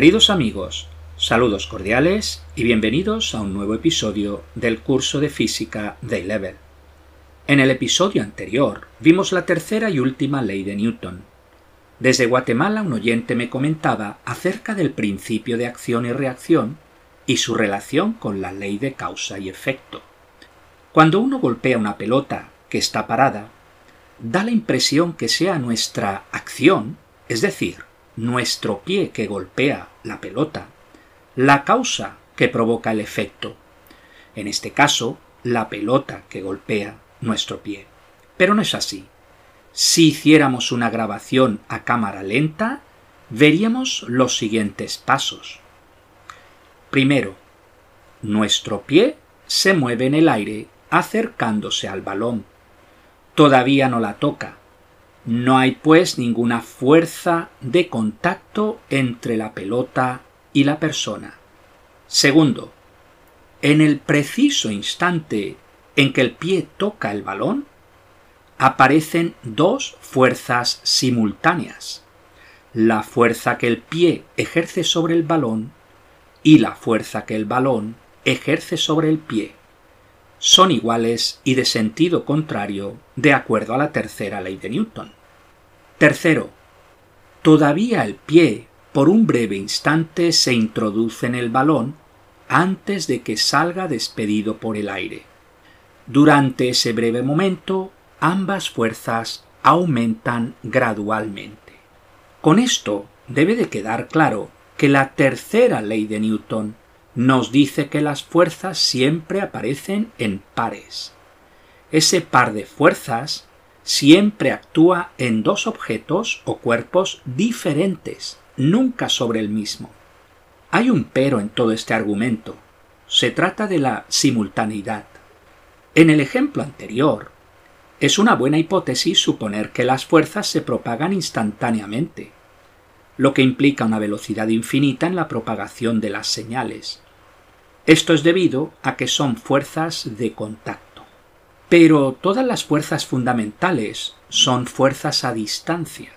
Queridos amigos, saludos cordiales y bienvenidos a un nuevo episodio del curso de física de Level. En el episodio anterior vimos la tercera y última ley de Newton. Desde Guatemala un oyente me comentaba acerca del principio de acción y reacción y su relación con la ley de causa y efecto. Cuando uno golpea una pelota que está parada, da la impresión que sea nuestra acción, es decir, nuestro pie que golpea la pelota, la causa que provoca el efecto. En este caso, la pelota que golpea nuestro pie. Pero no es así. Si hiciéramos una grabación a cámara lenta, veríamos los siguientes pasos. Primero, nuestro pie se mueve en el aire acercándose al balón. Todavía no la toca, no hay pues ninguna fuerza de contacto entre la pelota y la persona. Segundo, en el preciso instante en que el pie toca el balón, aparecen dos fuerzas simultáneas. La fuerza que el pie ejerce sobre el balón y la fuerza que el balón ejerce sobre el pie. Son iguales y de sentido contrario de acuerdo a la tercera ley de Newton. Tercero, todavía el pie por un breve instante se introduce en el balón antes de que salga despedido por el aire. Durante ese breve momento, ambas fuerzas aumentan gradualmente. Con esto debe de quedar claro que la tercera ley de Newton nos dice que las fuerzas siempre aparecen en pares. Ese par de fuerzas siempre actúa en dos objetos o cuerpos diferentes, nunca sobre el mismo. Hay un pero en todo este argumento. Se trata de la simultaneidad. En el ejemplo anterior, es una buena hipótesis suponer que las fuerzas se propagan instantáneamente, lo que implica una velocidad infinita en la propagación de las señales. Esto es debido a que son fuerzas de contacto. Pero todas las fuerzas fundamentales son fuerzas a distancia.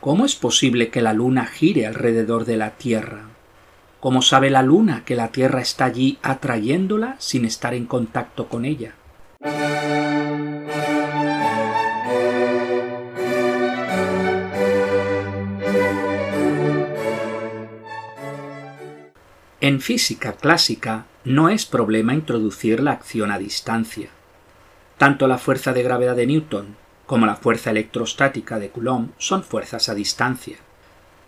¿Cómo es posible que la Luna gire alrededor de la Tierra? ¿Cómo sabe la Luna que la Tierra está allí atrayéndola sin estar en contacto con ella? En física clásica no es problema introducir la acción a distancia. Tanto la fuerza de gravedad de Newton como la fuerza electrostática de Coulomb son fuerzas a distancia.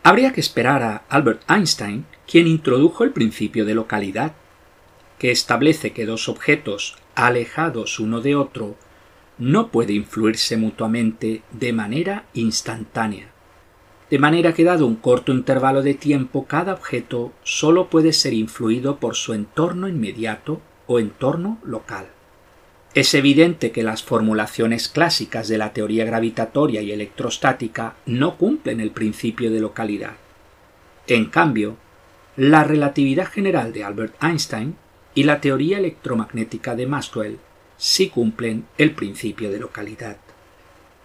Habría que esperar a Albert Einstein, quien introdujo el principio de localidad, que establece que dos objetos alejados uno de otro no pueden influirse mutuamente de manera instantánea. De manera que dado un corto intervalo de tiempo, cada objeto solo puede ser influido por su entorno inmediato o entorno local. Es evidente que las formulaciones clásicas de la teoría gravitatoria y electrostática no cumplen el principio de localidad. En cambio, la relatividad general de Albert Einstein y la teoría electromagnética de Maxwell sí cumplen el principio de localidad.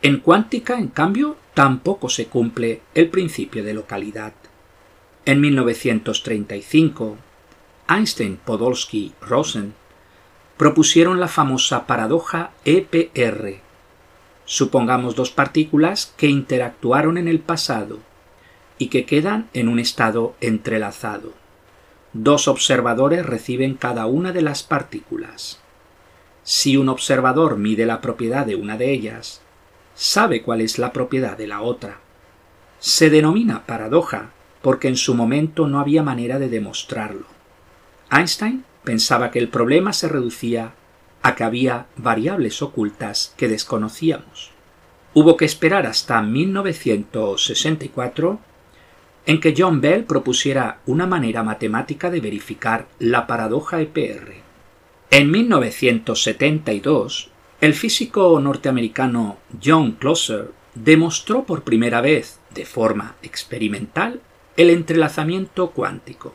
En cuántica, en cambio, tampoco se cumple el principio de localidad. En 1935, Einstein, Podolsky, Rosen propusieron la famosa paradoja EPR. Supongamos dos partículas que interactuaron en el pasado y que quedan en un estado entrelazado. Dos observadores reciben cada una de las partículas. Si un observador mide la propiedad de una de ellas, sabe cuál es la propiedad de la otra. Se denomina paradoja porque en su momento no había manera de demostrarlo. Einstein pensaba que el problema se reducía a que había variables ocultas que desconocíamos. Hubo que esperar hasta 1964 en que John Bell propusiera una manera matemática de verificar la paradoja EPR. En 1972, el físico norteamericano John Closer demostró por primera vez, de forma experimental, el entrelazamiento cuántico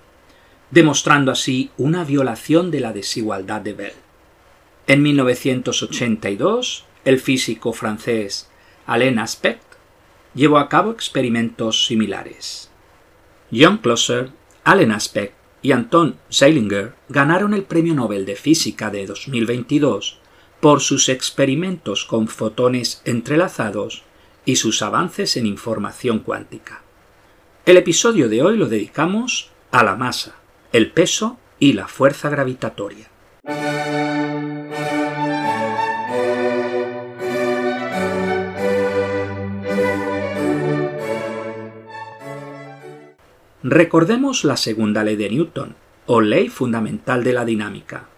demostrando así una violación de la desigualdad de Bell. En 1982, el físico francés Alain Aspect llevó a cabo experimentos similares. John Closer Allen Aspect y Anton Zeilinger ganaron el Premio Nobel de Física de 2022 por sus experimentos con fotones entrelazados y sus avances en información cuántica. El episodio de hoy lo dedicamos a la masa, el peso y la fuerza gravitatoria. Recordemos la segunda ley de Newton, o ley fundamental de la dinámica.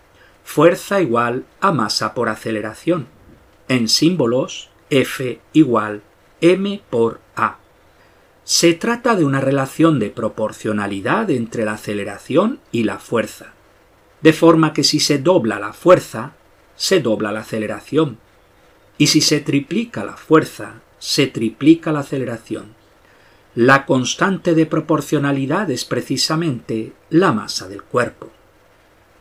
Fuerza igual a masa por aceleración. En símbolos, F igual m por a. Se trata de una relación de proporcionalidad entre la aceleración y la fuerza, de forma que si se dobla la fuerza, se dobla la aceleración, y si se triplica la fuerza, se triplica la aceleración. La constante de proporcionalidad es precisamente la masa del cuerpo.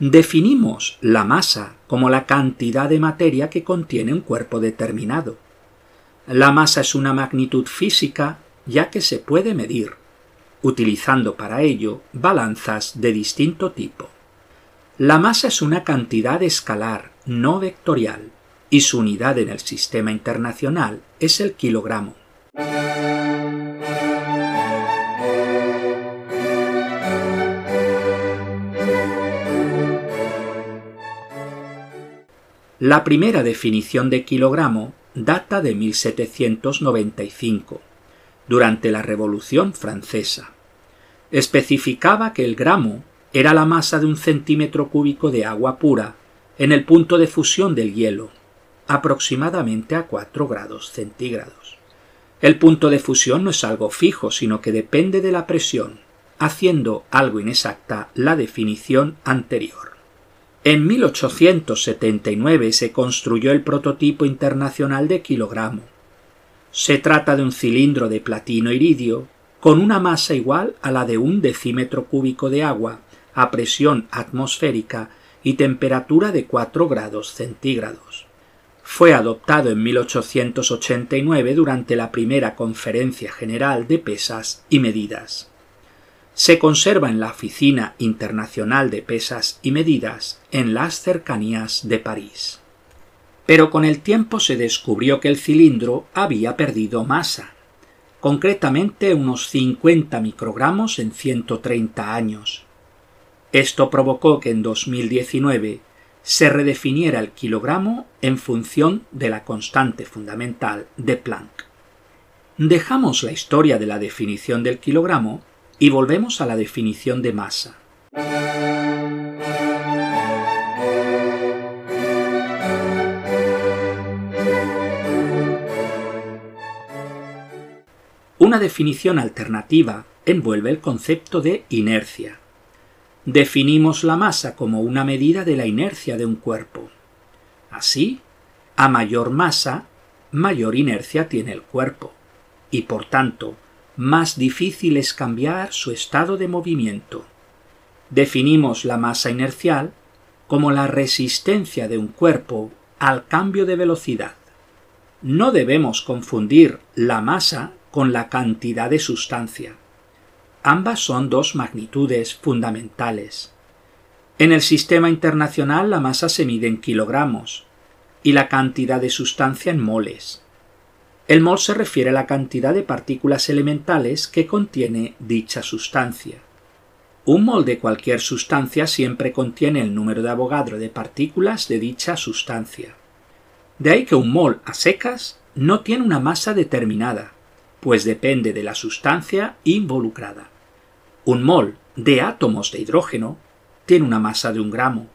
Definimos la masa como la cantidad de materia que contiene un cuerpo determinado. La masa es una magnitud física ya que se puede medir, utilizando para ello balanzas de distinto tipo. La masa es una cantidad escalar, no vectorial, y su unidad en el sistema internacional es el kilogramo. La primera definición de kilogramo data de 1795, durante la Revolución Francesa. Especificaba que el gramo era la masa de un centímetro cúbico de agua pura en el punto de fusión del hielo, aproximadamente a 4 grados centígrados. El punto de fusión no es algo fijo, sino que depende de la presión, haciendo algo inexacta la definición anterior. En 1879 se construyó el prototipo internacional de kilogramo. Se trata de un cilindro de platino iridio con una masa igual a la de un decímetro cúbico de agua a presión atmosférica y temperatura de 4 grados centígrados. Fue adoptado en 1889 durante la primera Conferencia General de Pesas y Medidas se conserva en la Oficina Internacional de Pesas y Medidas en las cercanías de París. Pero con el tiempo se descubrió que el cilindro había perdido masa, concretamente unos 50 microgramos en 130 años. Esto provocó que en 2019 se redefiniera el kilogramo en función de la constante fundamental de Planck. Dejamos la historia de la definición del kilogramo y volvemos a la definición de masa. Una definición alternativa envuelve el concepto de inercia. Definimos la masa como una medida de la inercia de un cuerpo. Así, a mayor masa, mayor inercia tiene el cuerpo, y por tanto, más difícil es cambiar su estado de movimiento. Definimos la masa inercial como la resistencia de un cuerpo al cambio de velocidad. No debemos confundir la masa con la cantidad de sustancia. Ambas son dos magnitudes fundamentales. En el sistema internacional la masa se mide en kilogramos y la cantidad de sustancia en moles. El mol se refiere a la cantidad de partículas elementales que contiene dicha sustancia. Un mol de cualquier sustancia siempre contiene el número de Avogadro de partículas de dicha sustancia. De ahí que un mol a secas no tiene una masa determinada, pues depende de la sustancia involucrada. Un mol de átomos de hidrógeno tiene una masa de un gramo,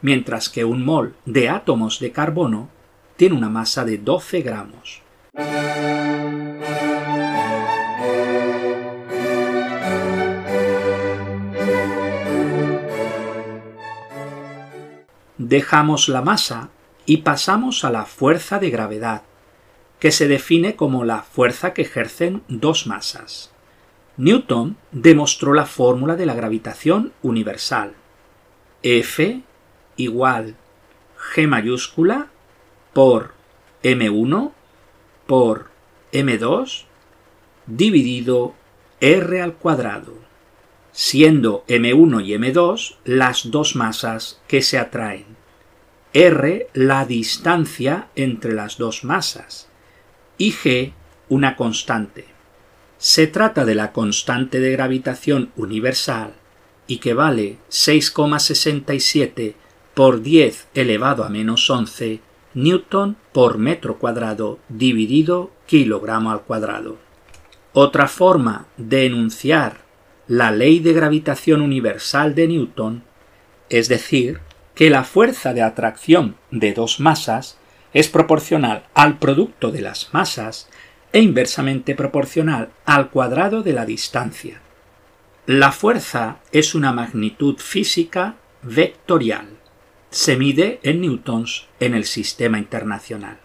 mientras que un mol de átomos de carbono tiene una masa de 12 gramos. Dejamos la masa y pasamos a la fuerza de gravedad, que se define como la fuerza que ejercen dos masas. Newton demostró la fórmula de la gravitación universal. F igual G mayúscula por M1 por m2 dividido r al cuadrado. siendo m1 y m2 las dos masas que se atraen. r la distancia entre las dos masas y g una constante. Se trata de la constante de gravitación universal y que vale 6,67 por 10 elevado a menos 11 newton por metro cuadrado dividido kilogramo al cuadrado. Otra forma de enunciar la ley de gravitación universal de Newton es decir, que la fuerza de atracción de dos masas es proporcional al producto de las masas e inversamente proporcional al cuadrado de la distancia. La fuerza es una magnitud física vectorial. Se mide en newtons en el sistema internacional.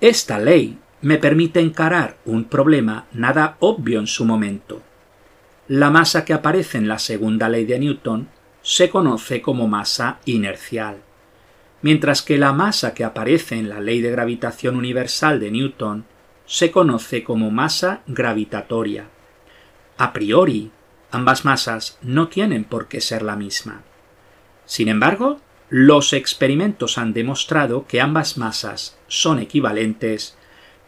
Esta ley me permite encarar un problema nada obvio en su momento. La masa que aparece en la segunda ley de Newton se conoce como masa inercial, mientras que la masa que aparece en la ley de gravitación universal de Newton se conoce como masa gravitatoria. A priori, ambas masas no tienen por qué ser la misma. Sin embargo, los experimentos han demostrado que ambas masas son equivalentes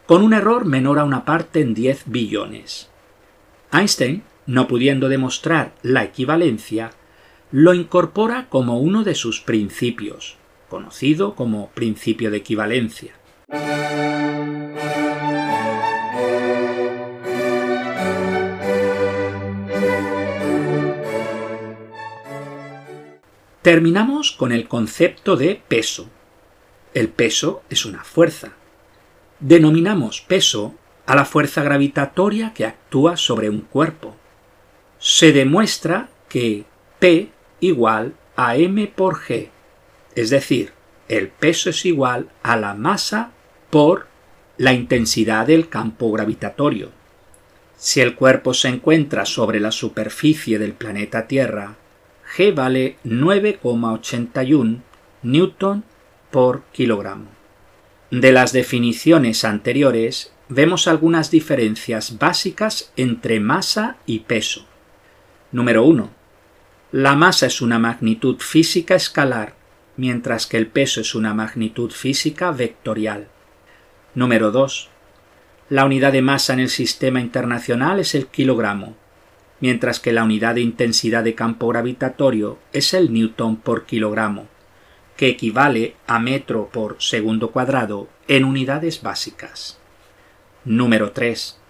con un error menor a una parte en 10 billones. Einstein, no pudiendo demostrar la equivalencia, lo incorpora como uno de sus principios, conocido como principio de equivalencia. Terminamos con el concepto de peso. El peso es una fuerza. Denominamos peso a la fuerza gravitatoria que actúa sobre un cuerpo. Se demuestra que P igual a m por g, es decir, el peso es igual a la masa por la intensidad del campo gravitatorio. Si el cuerpo se encuentra sobre la superficie del planeta Tierra, g vale 9,81 newton por kilogramo. De las definiciones anteriores vemos algunas diferencias básicas entre masa y peso. Número 1 la masa es una magnitud física escalar, mientras que el peso es una magnitud física vectorial. Número 2. La unidad de masa en el sistema internacional es el kilogramo, mientras que la unidad de intensidad de campo gravitatorio es el newton por kilogramo, que equivale a metro por segundo cuadrado en unidades básicas. Número 3.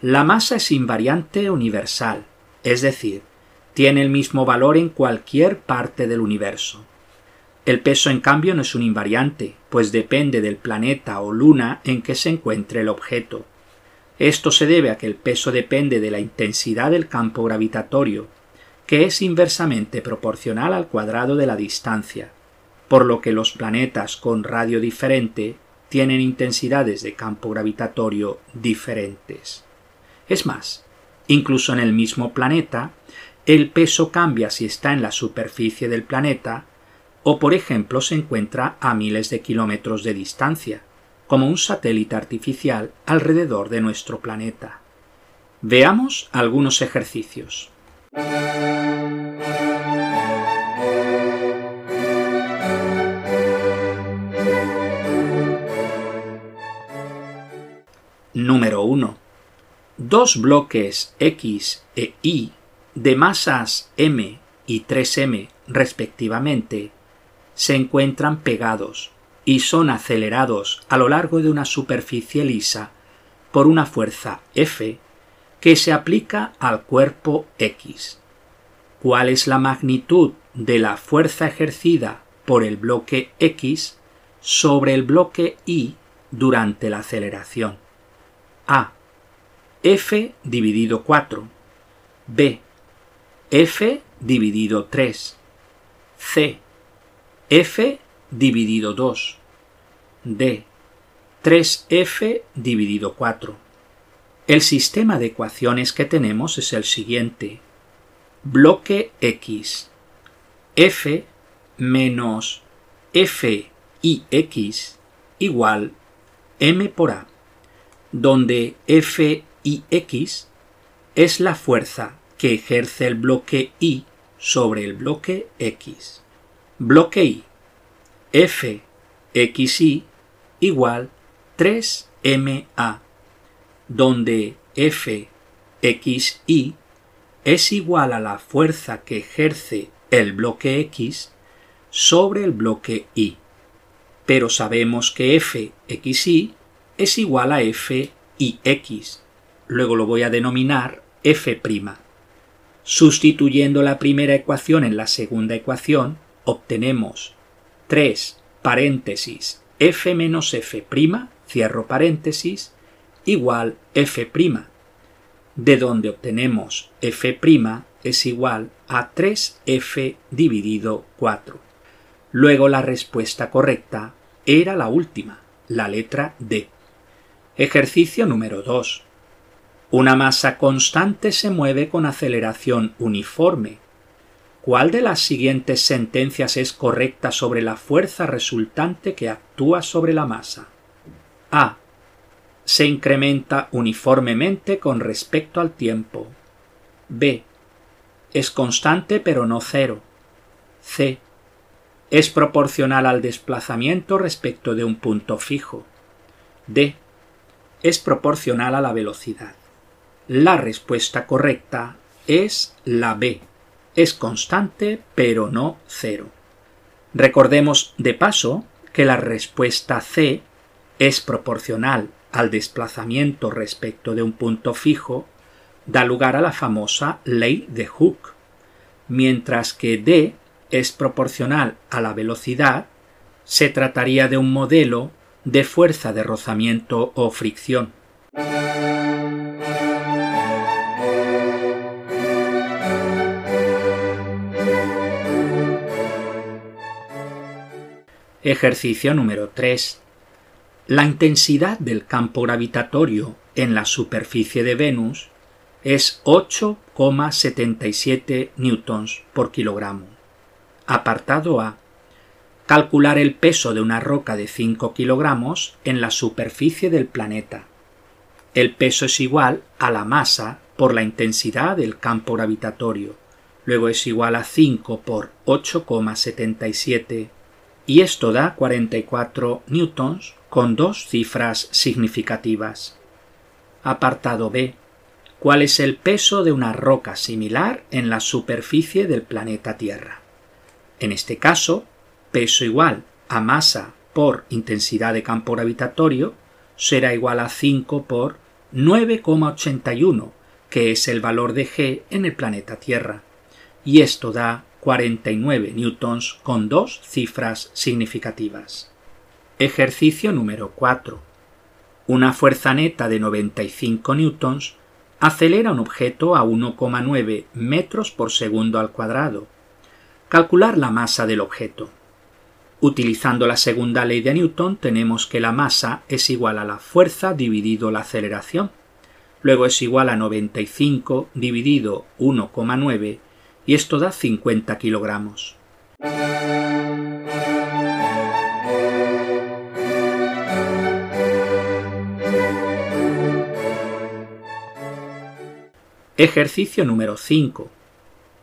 La masa es invariante universal, es decir, tiene el mismo valor en cualquier parte del universo. El peso, en cambio, no es un invariante, pues depende del planeta o luna en que se encuentre el objeto. Esto se debe a que el peso depende de la intensidad del campo gravitatorio, que es inversamente proporcional al cuadrado de la distancia, por lo que los planetas con radio diferente tienen intensidades de campo gravitatorio diferentes. Es más, incluso en el mismo planeta, el peso cambia si está en la superficie del planeta o por ejemplo se encuentra a miles de kilómetros de distancia, como un satélite artificial alrededor de nuestro planeta. Veamos algunos ejercicios. Número 1. Dos bloques X e Y de masas m y 3m respectivamente, se encuentran pegados y son acelerados a lo largo de una superficie lisa por una fuerza F que se aplica al cuerpo X. ¿Cuál es la magnitud de la fuerza ejercida por el bloque X sobre el bloque Y durante la aceleración? A. F dividido 4. B f dividido 3, c, f dividido 2, d, 3f dividido 4. El sistema de ecuaciones que tenemos es el siguiente. Bloque X. F menos F X igual M por A, donde F y X es la fuerza que ejerce el bloque Y sobre el bloque X. Bloque Y f xy igual 3ma, donde f xy es igual a la fuerza que ejerce el bloque X sobre el bloque Y. Pero sabemos que f xy es igual a f x. Luego lo voy a denominar f'. Sustituyendo la primera ecuación en la segunda ecuación, obtenemos 3 paréntesis f menos f', cierro paréntesis, igual f', de donde obtenemos f' es igual a 3f dividido 4. Luego la respuesta correcta era la última, la letra D. Ejercicio número 2. Una masa constante se mueve con aceleración uniforme ¿Cuál de las siguientes sentencias es correcta sobre la fuerza resultante que actúa sobre la masa? A. Se incrementa uniformemente con respecto al tiempo. B. Es constante pero no cero. C. Es proporcional al desplazamiento respecto de un punto fijo. D. Es proporcional a la velocidad. La respuesta correcta es la B es constante pero no cero. Recordemos de paso que la respuesta C es proporcional al desplazamiento respecto de un punto fijo, da lugar a la famosa ley de Hooke, mientras que D es proporcional a la velocidad, se trataría de un modelo de fuerza de rozamiento o fricción. Ejercicio número 3. La intensidad del campo gravitatorio en la superficie de Venus es 8,77 newtons por kilogramo. Apartado A. Calcular el peso de una roca de 5 kilogramos en la superficie del planeta. El peso es igual a la masa por la intensidad del campo gravitatorio. Luego es igual a 5 por 8,77 y esto da 44 newtons con dos cifras significativas. Apartado B. ¿Cuál es el peso de una roca similar en la superficie del planeta Tierra? En este caso, peso igual a masa por intensidad de campo gravitatorio será igual a 5 por 9,81, que es el valor de G en el planeta Tierra. Y esto da 49 newtons con dos cifras significativas. Ejercicio número 4. Una fuerza neta de 95 newtons acelera un objeto a 1,9 metros por segundo al cuadrado. Calcular la masa del objeto. Utilizando la segunda ley de Newton tenemos que la masa es igual a la fuerza dividido la aceleración. Luego es igual a 95 dividido 1,9 y esto da 50 kilogramos. Ejercicio número 5.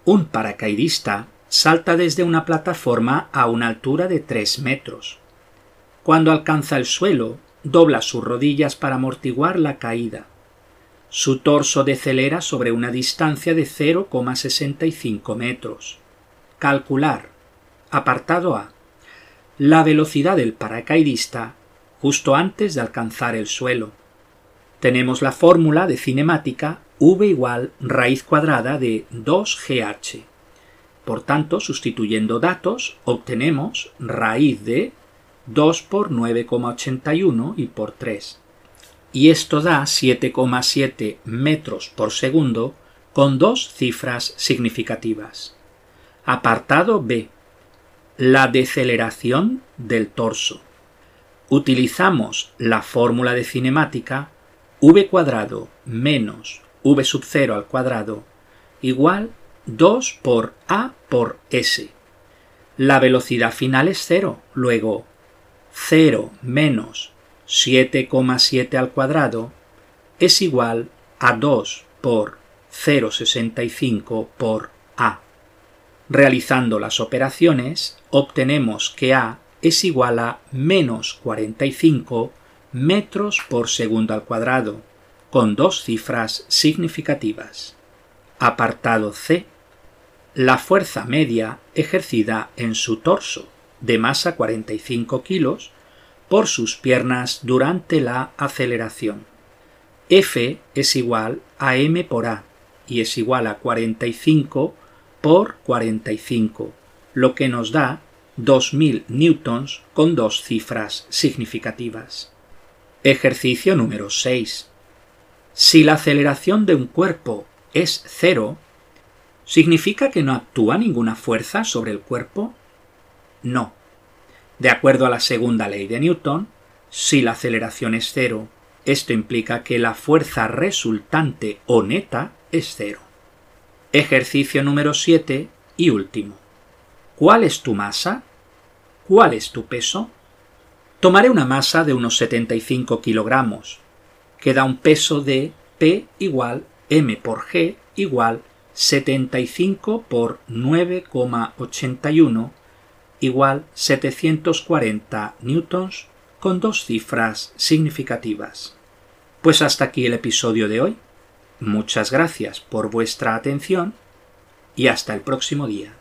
Un paracaidista salta desde una plataforma a una altura de 3 metros. Cuando alcanza el suelo, dobla sus rodillas para amortiguar la caída. Su torso decelera sobre una distancia de 0,65 metros. Calcular. Apartado A. La velocidad del paracaidista justo antes de alcanzar el suelo. Tenemos la fórmula de cinemática v igual raíz cuadrada de 2gh. Por tanto, sustituyendo datos, obtenemos raíz de 2 por 9,81 y por 3 y esto da 7,7 metros por segundo con dos cifras significativas. Apartado B. La deceleración del torso. Utilizamos la fórmula de cinemática v cuadrado menos v sub 0 al cuadrado igual 2 por a por s. La velocidad final es 0, luego 0 menos 7,7 al cuadrado es igual a 2 por 0,65 por A. Realizando las operaciones, obtenemos que A es igual a menos 45 metros por segundo al cuadrado, con dos cifras significativas. Apartado C. La fuerza media ejercida en su torso, de masa 45 kilos, por sus piernas durante la aceleración. F es igual a m por a y es igual a 45 por 45, lo que nos da 2000 newtons con dos cifras significativas. Ejercicio número 6. Si la aceleración de un cuerpo es cero, ¿significa que no actúa ninguna fuerza sobre el cuerpo? No. De acuerdo a la segunda ley de Newton, si la aceleración es cero, esto implica que la fuerza resultante o neta es cero. Ejercicio número 7 y último. ¿Cuál es tu masa? ¿Cuál es tu peso? Tomaré una masa de unos 75 kilogramos, que da un peso de P igual M por G igual 75 por 9,81 igual 740 newtons con dos cifras significativas. Pues hasta aquí el episodio de hoy. Muchas gracias por vuestra atención y hasta el próximo día.